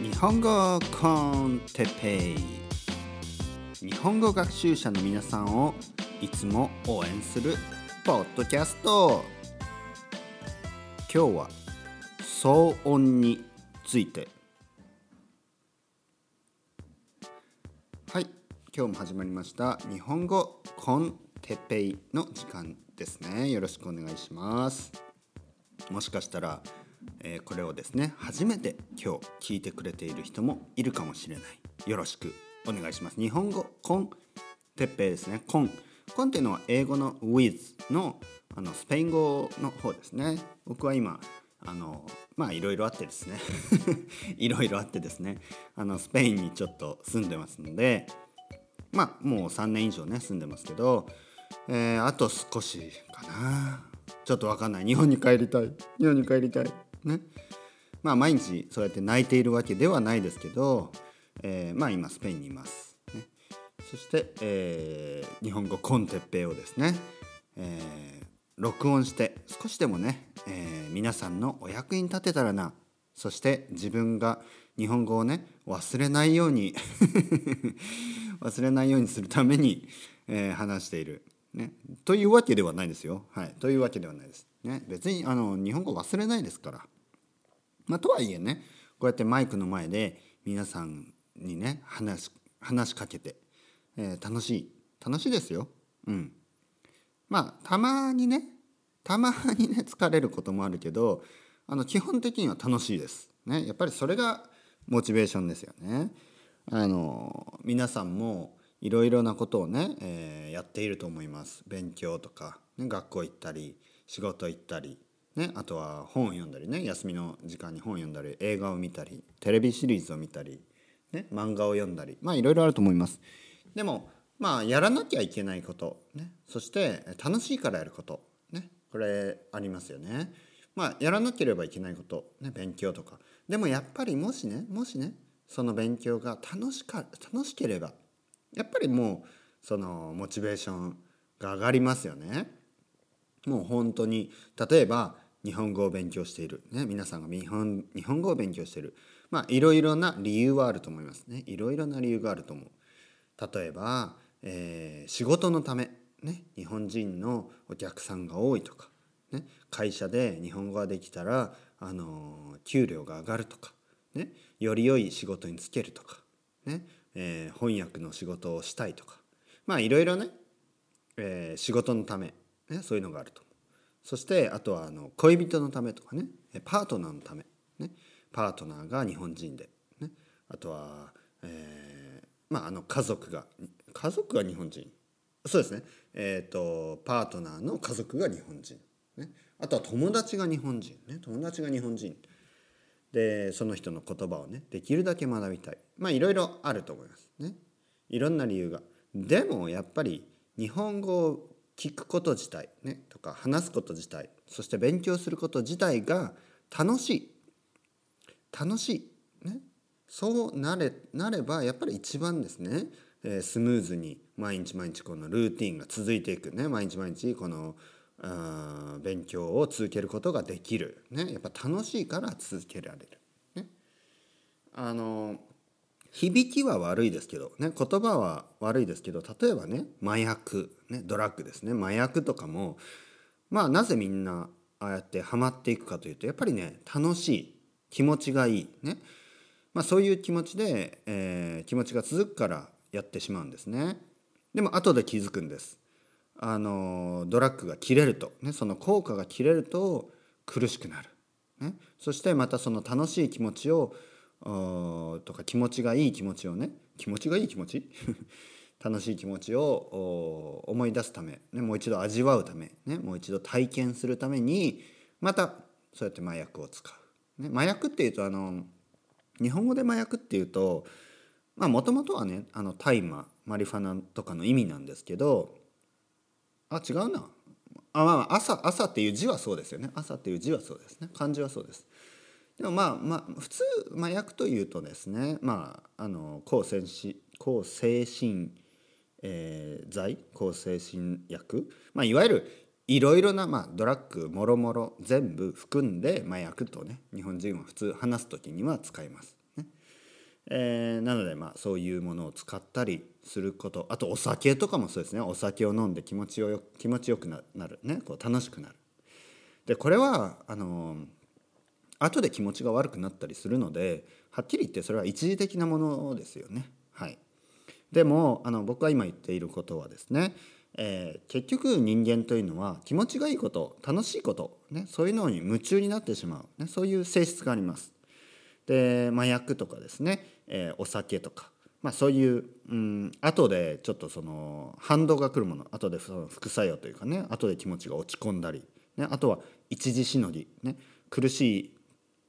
日本語コンテペイ。日本語学習者の皆さんをいつも応援するポッドキャスト。今日は騒音について。はい今日も始まりました。日本語コンテペイの時間ですね。よろしくお願いします。もしかしたらえー、これをですね初めて今日聞いてくれている人もいるかもしれない。よろしくお願いします。日本語コンてっぺいですね。コン。コンっていうのは英語の with のあのスペイン語の方ですね。僕は今あのまあいろいろあってですね。いろいろあってですね。あのスペインにちょっと住んでますのでまあもう3年以上ね住んでますけど、えー、あと少しかな。ちょっと分かんない。日本に帰りたい。日本に帰りたい。ね。まあ毎日そうやって泣いているわけではないですけど、えー、まあ今スペインにいます、ね、そして、えー、日本語コンテッペイをですね、えー、録音して少しでもね、えー、皆さんのお役に立てたらな。そして自分が日本語をね忘れないように 忘れないようにするために、えー、話している、ね、というわけではないですよ。はい、というわけではないです。ね、別にあの日本語忘れないですから。まあ、とはいえねこうやってマイクの前で皆さんにね話話しかけて、えー、楽しい楽しいですよ。うん。まあたまにねたまにね疲れることもあるけどあの基本的には楽しいです。ね、やっぱりそれがモチベーションですよね。あの皆さんもいろいろなことをね、えー、やっていると思います。勉強とか、ね、学校行ったり仕事行ったりね、あとは本を読んだりね休みの時間に本を読んだり映画を見たりテレビシリーズを見たり、ね、漫画を読んだりまあいろいろあると思います。でもまあやらなきゃいけないこと、ね、そして楽しいからやること、ね、これありますよね。まあやらなければいけないこと、ね、勉強とか。でもやっぱりもしねもしねその勉強が楽しか楽しければやっぱりもうそのモチベーションが上がりますよね。もう本当に例えば日本語を勉強している、ね、皆さんが日本日本語を勉強している。まあいろいろな理由はあると思いますね。いろいろな理由があると思う。例えば、えー、仕事のため、ね、日本人のお客さんが多いとか、ね、会社で日本語ができたら、あの給料が上がるとか、ね、より良い仕事に就けるとか、ねえー、翻訳の仕事をしたいとか。まあいろいろね、えー、仕事のため、ね、そういうのがあるとそしてあとはあの恋人のためとかね。パートナーのため、ね、パートナーが日本人で、ね、あとは、えー、まああの家族が家族が日本人。そうですね。えっ、ー、とパートナーの家族が日本人、ね、あとは友達が日本人。ね。友達が日本人。でその人の言葉をねできるだけ学びたい。まあいろいろあると思います。ね。いろんな理由が。でもやっぱり日本語を聞くこと自体ねとか話すこと自体そして勉強すること自体が楽しい。楽しい。ね。そうなれなればやっぱり一番ですね、えー、スムーズに毎日毎日このルーティンが続いていくね。毎日毎日このあ勉強を続けることができる、ね、やっぱ楽しいから続けられる。ね、あの響きは悪いですけど、ね、言葉は悪いですけど例えばね麻薬、ね、ドラッグですね麻薬とかもまあなぜみんなああやってハマっていくかというとやっぱりね楽しい気持ちがいい、ねまあ、そういう気持ちで、えー、気持ちが続くからやってしまうんですね。でも後で気づくんです。あのドラッグが切れると、ね、その効果が切れると苦しくなる、ね、そしてまたその楽しい気持ちをとか気持ちがいい気持ちをね気持ちがいい気持ち？楽しい気持ちを思い出すため、ね、もう一度味わうため、ね、もう一度体験するためにまたそうやって麻薬を使う。ね、麻薬っていうとあの日本語で麻薬っていうともともとはねあの大麻マリファナとかの意味なんですけどあ違うなあまあ朝朝っていう字はそうですよね朝っていう字はそうですね漢字はそうです。でもまあまあ普通麻薬というとですねまああの抗精神抗精神、えー、剤抗精神薬、まあ、いわゆるいろいろな、まあ、ドラッグもろもろ全部含んで麻薬とね日本人は普通話す時には使います。えー、なのでまあそういうものを使ったりすることあとお酒とかもそうですねお酒を飲んで気持ちよ気持ちよくなるねこう楽しくなる。でこれはあの後で気持ちが悪くなったりするのではっきり言ってそれは一時的なものですよね。はい、でもあの僕が今言っていることはですね、えー、結局人間というのは気持ちがいいこと楽しいこと、ね、そういうのに夢中になってしまう、ね、そういう性質があります。で麻薬とかですね、えー、お酒とか、まあ、そういう、うん、後でちょっとその反動が来るもの後でその副作用というかね後で気持ちが落ち込んだり、ね、あとは一時しのぎ、ね、苦しい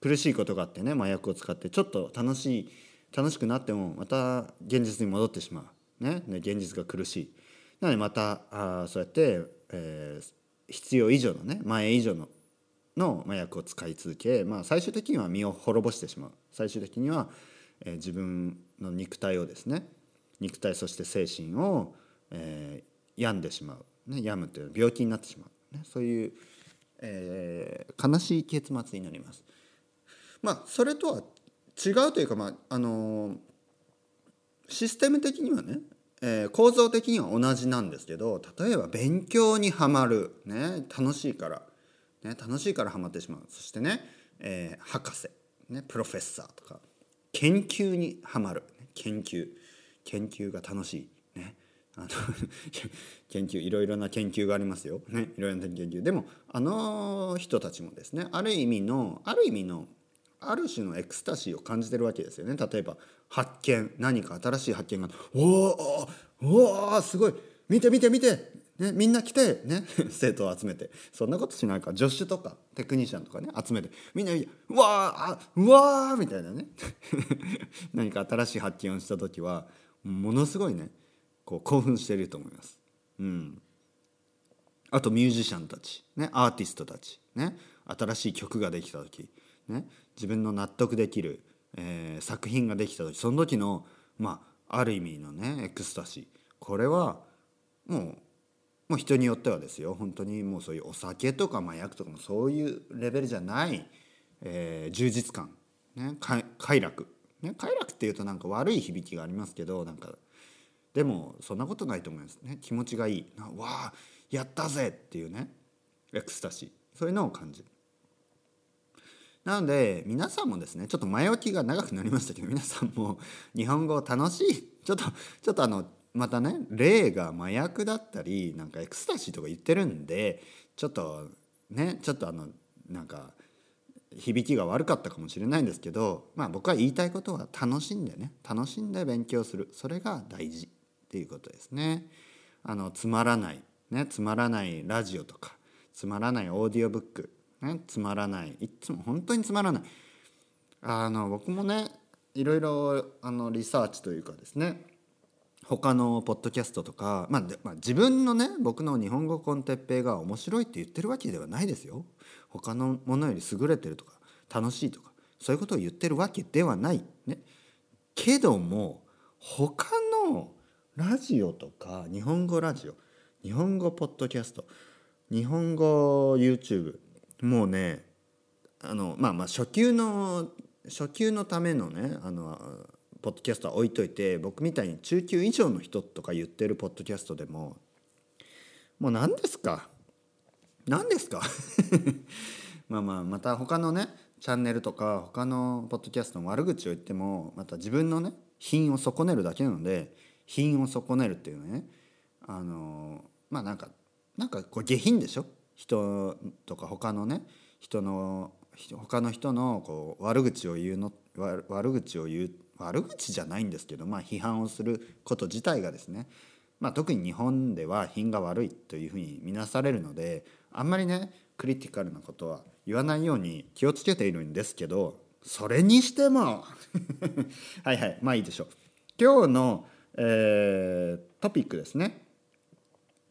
苦しいことがあってね麻薬を使ってちょっと楽しい楽しくなってもまた現実に戻ってしまう、ね、ね現実が苦しい。なのでまたあそうやって、えー、必要以上のね前以上のの麻薬を使い続け、まあ、最終的には身を滅ぼしてしまう。最終的には、えー、自分の肉体をですね肉体そして精神を、えー、病んでしまう、ね、病むという病気になってしまう、ね、そういう、えー、悲しい結末になります。まあそれとは違うというか、まああのー、システム的にはね、えー、構造的には同じなんですけど例えば勉強にはまる、ね、楽しいからね、楽しいからハマってしまう。そしてね、えー、博士、ね、プロフェッサーとか研究にはまる、ね、研究。研究が楽しい、ね、あの 研究いろいろな研究がありますよ、ね、いろいろな研究。でもあの人たちもですねある意味のある意味のある種のエクスタシーを感じてるわけですよね。例えば発見。何か新しい発見が。おおおおすごい。見て見て見て。ね、みんな来て、ね、生徒を集めて。そんなことしないか。ら助手とかテクニシャンとかね。集めて。みんな「うわーうわー」みたいなね。何か新しい発見をした時はものすごいね。こう興奮していると思います。うん、あとミュージシャンたち、ね、アーティストたち、ね、新しい曲ができた時、ね、自分の納得できる、えー、作品ができた時その時の、まあ、ある意味のねエクスタシー。これはもうもう人によってはですよ。本当にもうそういうお酒とか麻薬とかもそういうレベルじゃない、えー、充実感、ね、快楽、ね、快楽っていうとなんか悪い響きがありますけどなんかでもそんなことないと思います。ね気持ちがいい。わあやったぜっていうねエクスタシー。そういうのを感じる。なので皆さんもですねちょっと前置きが長くなりましたけど皆さんも日本語楽しいちょっとちょっとあのまたね例が麻薬だったりなんかエクスタシーとか言ってるんでちょっとねちょっとあのなんか響きが悪かったかもしれないんですけど、まあ、僕は言いたいことは楽しんでね楽しんで勉強するそれが大事っていうことですね。あのつまらない、ね、つまらないラジオとかつまらないオーディオブック、ね、つまらないいつも本当につまらない。あの僕もねいろいろあのリサーチというかですね他のポッドキャストとか、まあ、まあ、自分のね僕の日本語コンテッペイが面白いって言ってるわけではないですよ。他のものより優れてるとか楽しいとかそういうことを言ってるわけではない。ね、けども他のラジオとか日本語ラジオ日本語ポッドキャスト日本語 YouTube もうねあのまあまあ初級の初級のためのねあのポッドキャストは置いといて僕みたいに中級以上の人とか言ってるポッドキャストでももう何ですか？何ですか？まあまあまた他のねチャンネルとか他のポッドキャストの悪口を言ってもまた自分のね品を損ねるだけなので品を損ねるっていうねあのまあなんかなんかこう下品でしょ？人とか他のね人の他の人のこう悪口を言うの悪口を言う悪口じゃないんですけど、まあ、批判をすること自体がですね、まあ、特に日本では品が悪いというふうに見なされるのであんまりねクリティカルなことは言わないように気をつけているんですけどそれにしても はいはいまあいいでしょう。今日の、えー、トピックですね。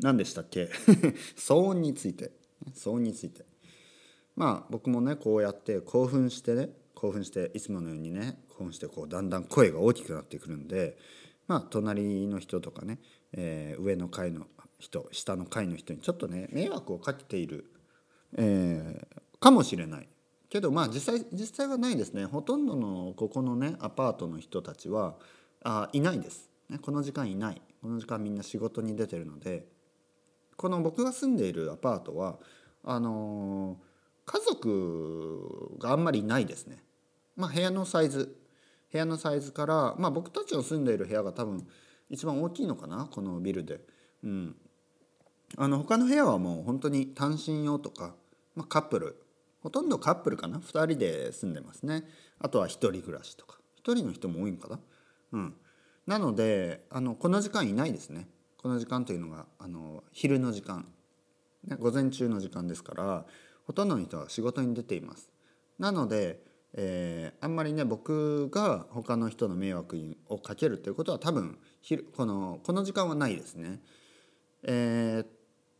何でしたっけ？騒音について。騒音について。まあ僕もねこうやって興奮してね興奮していつものようにね興奮してこうだんだん声が大きくなってくるんでまあ隣の人とかね、えー、上の階の人下の階の人にちょっとね迷惑をかけている、えー、かもしれない。けどまあ実際実際はないですね。ほとんどのここのねアパートの人たちはあいないです、ね、この時間いない。この時間みんな仕事に出てるのでこの僕が住んでいるアパートはあのー、家族があんまりないですね。まあ、部屋のサイズ。部屋のサイズから、まあ、僕たちの住んでいる部屋が多分一番大きいのかなこのビルで。うん、あの他の部屋はもう本当に単身用とか、まあ、カップル。ほとんどカップルかな？2人で住んでますね。あとは1人暮らしとか。1人の人も多いんかな？うん。なのであのこの時間いないですね。この時間というのがあの昼の時間、ね、午前中の時間ですからほとんどの人は仕事に出ています。なので、えー、あんまりね僕が他の人の迷惑をかけるということは多分昼このこの時間はないですね。えー、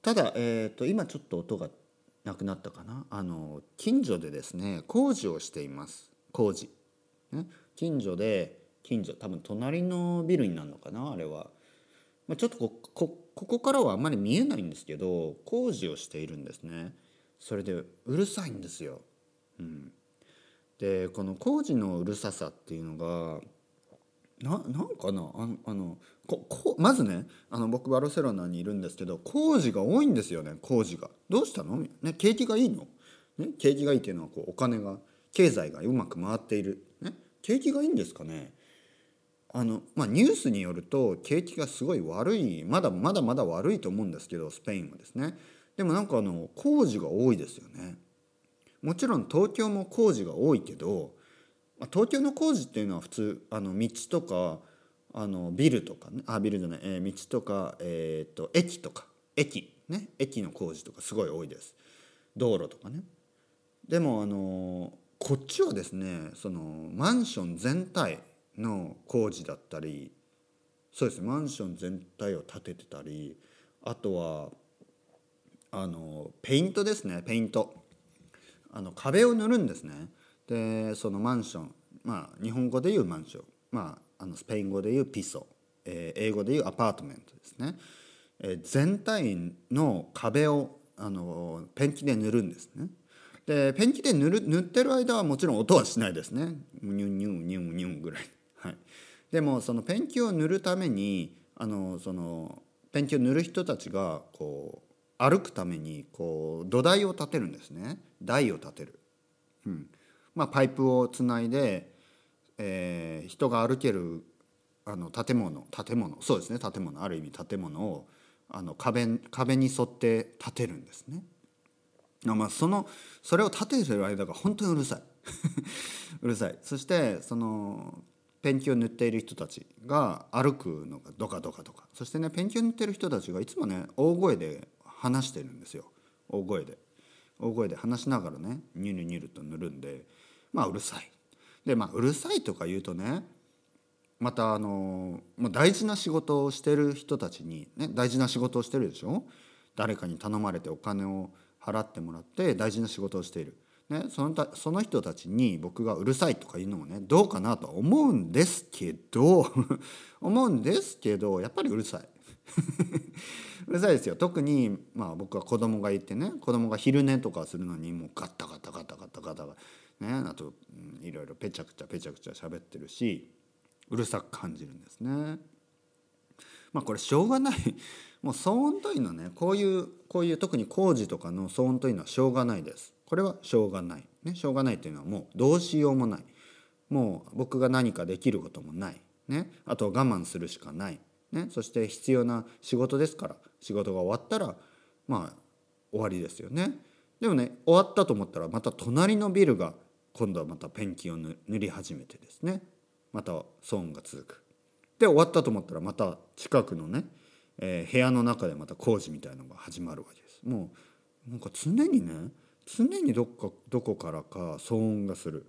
ただ、えーと、今ちょっと音がなくなったかな。あの近所でですね工事をしています。工事、ね、近所で近所多分隣のビルになるのかなあれは、まあ、ちょっとここここからはあんまり見えないんですけど工事をしているんですね。それでうるさいんですよ、うん、でこの工事のうるささっていうのがななんかなああのここまずねあの僕バルセロナにいるんですけど工事が多いんですよね工事が。どうしたの、ね、景気がいいの、ね、景気がいいっていうのはこうお金が経済がうまく回っている、ね、景気がいいんですかね？あの、まあ、ニュースによると景気がすごい悪いまだまだまだ悪いと思うんですけどスペインはですね。でもなんかあの工事が多いですよね。もちろん東京も工事が多いけどまあ東京の工事っていうのは普通あの道とかあのビルとかね。あビルじゃない、えー、道とか、えーと、駅とか。駅ね。駅の工事とかすごい多いです。道路とかね。でもあのこっちはですねそのマンション全体の工事だったりそうですねマンション全体を建ててたりあとはあのペイントですねペイント。あの壁を塗るんですね。でそのマンションまあ日本語で言うマンション。まああのスペイン語で言う piso、えー、英語で言うアパートメントですね、えー、全体の壁をあのペンキで塗るんですね。でペンキで塗る塗ってる間はもちろん音はしないですね。ニュンニュンニュンニュンぐらい、はい、でもそのペンキを塗るためにあのそのペンキを塗る人たちがこう歩くためにこう土台を立てるんですね。台を立てる、うん。まあ、パイプをつないでえー、人が歩けるあの建物建物そうですね建物ある意味建物をあの壁壁に沿って建てるんですね。まあ、そのそれを建ててる間が本当にうるさい。うるさい。そしてそのペンキを塗っている人たちが歩くのがドカドカとか。そしてねペンキを塗ってる人たちがいつもね大声で話してるんですよ。大声で。大声で話しながらねニュルニュルと塗るんでまあうるさい。でまあうるさいとか言うとねまたあのもう大事な仕事をしてる人たちに、ね、大事な仕事をしてるでしょ？誰かに頼まれてお金を払ってもらって大事な仕事をしている、ね、そのたその人たちに僕がうるさいとか言うのもねどうかなとは思うんですけど 思うんですけどやっぱりうるさい うるさいですよ特にまあ僕は子供がいてね子供が昼寝とかするのにもうガタガタガタガタガタガタねあと、うん、いろいろペチャクチャペチャクチャ喋ってるしうるさく感じるんですね。まあこれしょうがない もう騒音というのはねこういうこういう特に工事とかの騒音というのはしょうがないです。これはしょうがない。ね、しょうがないというのはもうどうしようもない。もう僕が何かできることもない。ね、あと我慢するしかない。ね、そして必要な仕事ですから仕事が終わったらまあ終わりですよね。でもね終わったと思ったらまた隣のビルが今度はまたペンキを塗り始めてですねまた騒音が続くで終わったと思ったらまた近くのね、えー、部屋の中でまた工事みたいなのが始まるわけですもうなんか常にね常にどっかどこからか騒音がする。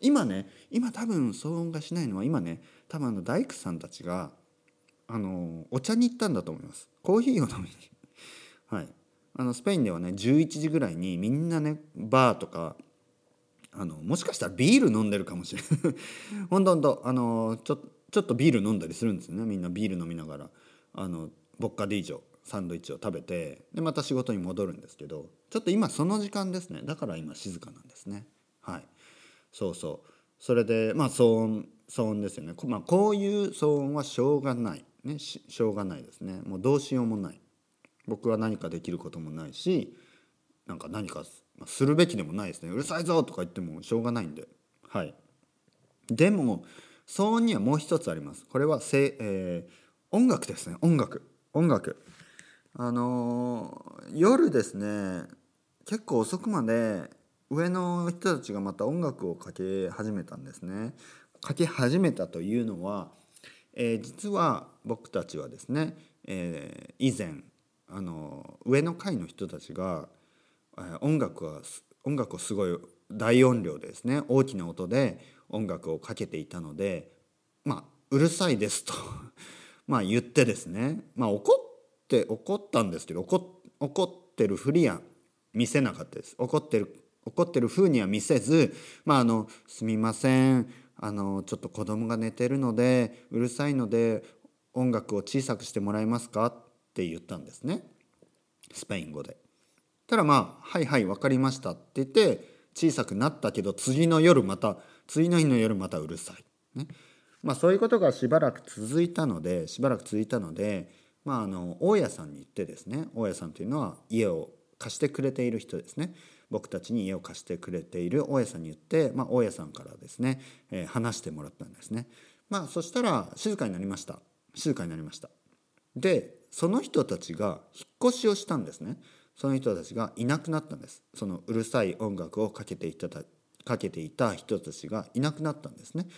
今ね今多分騒音がしないのは今ね多分あの大工さんたちがあのお茶に行ったんだと思います。コーヒーを飲みに。はい。あのスペインではね11時ぐらいにみんなねバーとかあのもしかしたらビール飲んでるかもしれない。ほんとほんとあのちょちょっとビール飲んだりするんですよね。みんなビール飲みながら。あのボッカディージョサンドイッチを食べてでまた仕事に戻るんですけど。ちょっと今その時間ですね。だから今静かなんですね。はい。そうそう。それでまあ騒音騒音ですよね、まあ、こういう騒音はしょうがない。ね。ししょうがないですね。もうどうしようもない。僕は何かできることもないしなんか何かするべきでもないですね。うるさいぞとか言ってもしょうがないんで。はい。でも騒音にはもう一つあります。これはせ、えー、音楽ですね。音楽。音楽。あのー、夜ですね。結構遅くまで上の人たちがまた音楽をかけ始めたんですね。かけ始めたというのは、えー、実は僕たちはですね、えー、以前あの上の階の人たちが、えー、音楽は音楽をすごい大音量でですね。大きな音で音楽をかけていたのでまあうるさいですと。まあ言ってですね。まあ怒って怒ったんですけど怒怒ってるふりや見せなかったです怒ってる怒ってる風には見せず「まあ、あのすみませんあのちょっと子供が寝てるのでうるさいので音楽を小さくしてもらえますか?」って言ったんですねスペイン語で。たらまあ「はいはい分かりました」って言って小さくなったけど次の夜また次の日の夜またうるさい。ねまあ、そういうことがしばらく続いたのでしばらく続いたので、まあ、あの大家さんに行ってですね大家さんというのは家を貸してくれている人ですね僕たちに家を貸してくれている大家さんに言って、まあ、大家さんからですね、えー、話してもらったんですね。まあ、そしたら静かになりました静かになりました。でその人たちが引っ越しをしたんですね。その人たちがいなくなったんです。そのうるさい音楽をかけていたかけていた人たちがいなくなったんですね。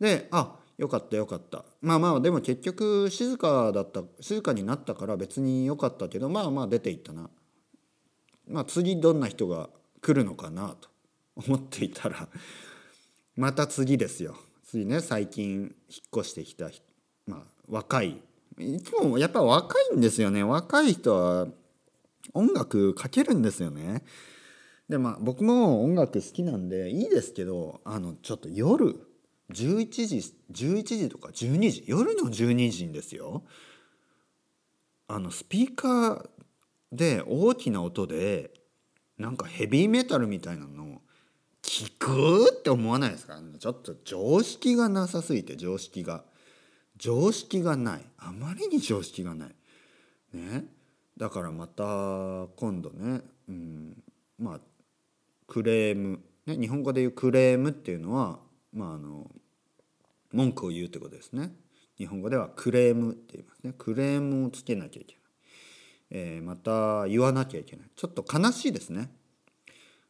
であよかったよかったまあまあでも結局静かだった静かになったから別に良かったけどまあまあ出ていったなまあ、次どんな人が来るのかなと思っていたら また次ですよ。次ね最近引っ越してきた、まあ、若い。いつもやっぱ若いんですよね。若い人は音楽かけるんですよね。でまあ僕も音楽好きなんでいいですけどあのちょっと夜11時11時とか12時夜の12時にですよ。あのスピーカーで大きな音でなんかヘビーメタルみたいなのを聞くって思わないですか？ちょっと常識がなさすぎて常識が。常識がない。あまりに常識がない。ね。だからまた今度ね、うん、まあクレーム、ね、日本語で言うクレームっていうのはまああの文句を言うってことですね。日本語ではクレームって言いますね。クレームをつけなきゃいけない。えー、また言わなきゃいけない。ちょっと悲しいですね。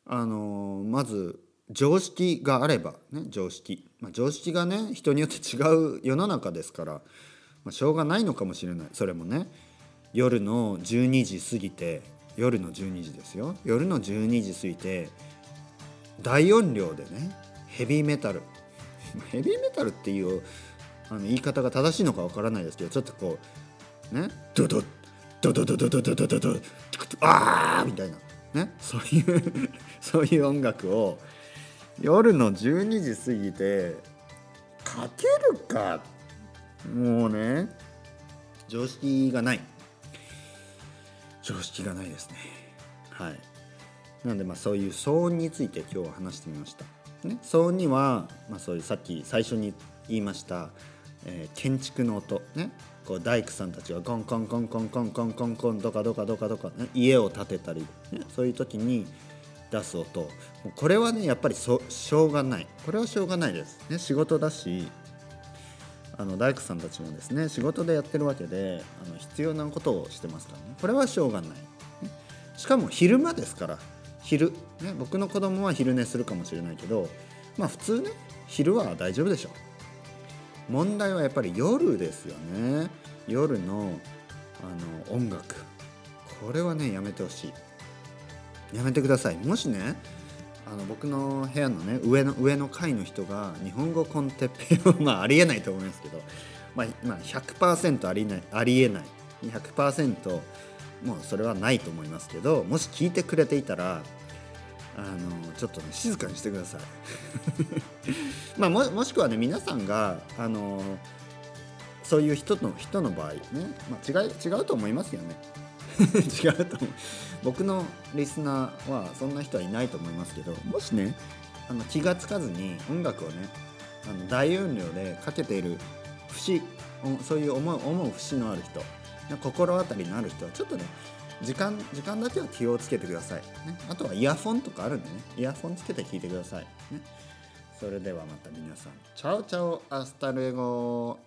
あのー、まず常識があればね常識、まあ、常識がね人によって違う世の中ですから、まあ、しょうがないのかもしれない。それもね夜の12時過ぎて夜の12時ですよ。夜の12時過ぎて大音量でねヘビーメタル。ヘビーメタルっていうあの言い方が正しいのかわからないですけどちょっとこうねドドッドドドドドドドドドあーみたいなねそういうそういう音楽を夜の12時過ぎてかけるかもうね常識がない常識がないですねはいなんでまあそういう騒音について今日は話してみました、ね、騒音には、まあ、そういうさっき最初に言いました、えー、建築の音ね。こう大工さんたちがコンコンコンコンコンコンコンコンどかどかどかどか、ね、家を建てたり、ね、そういう時に出す音。これはねやっぱりそしょうがない。これはしょうがないです、ね、仕事だしあの大工さんたちもですね仕事でやってるわけであの必要なことをしてますからね。これはしょうがない、ね、しかも昼間ですから昼、ね、僕の子供は昼寝するかもしれないけどまあ普通ね昼は大丈夫でしょう。問題はやっぱり夜ですよね。夜のあの音楽。これはねやめてほしい。やめてください。もしねあの僕の部屋のね上の上の階の人が日本語コンテッペイまあありえないと思いますけど、まあ、まあ100%ありないありえない。100%もうそれはないと思いますけどもし聞いてくれていたらあのちょっとね静かにしてください。まあももしくはね皆さんがあのそういう人の人の場合ね、まあ、違い違うと思いますよね。違うと思う。僕のリスナーはそんな人はいないと思いますけどもしねあの気が付かずに音楽をねあの大音量でかけている節そういう思う思う節のある人心当たりのある人はちょっとね時間時間だけは気をつけてください、ね、あとはイヤフォンとかあるんでねイヤフォンつけて聞いてください、ね、それではまた皆さん。 Chao chao hasta luego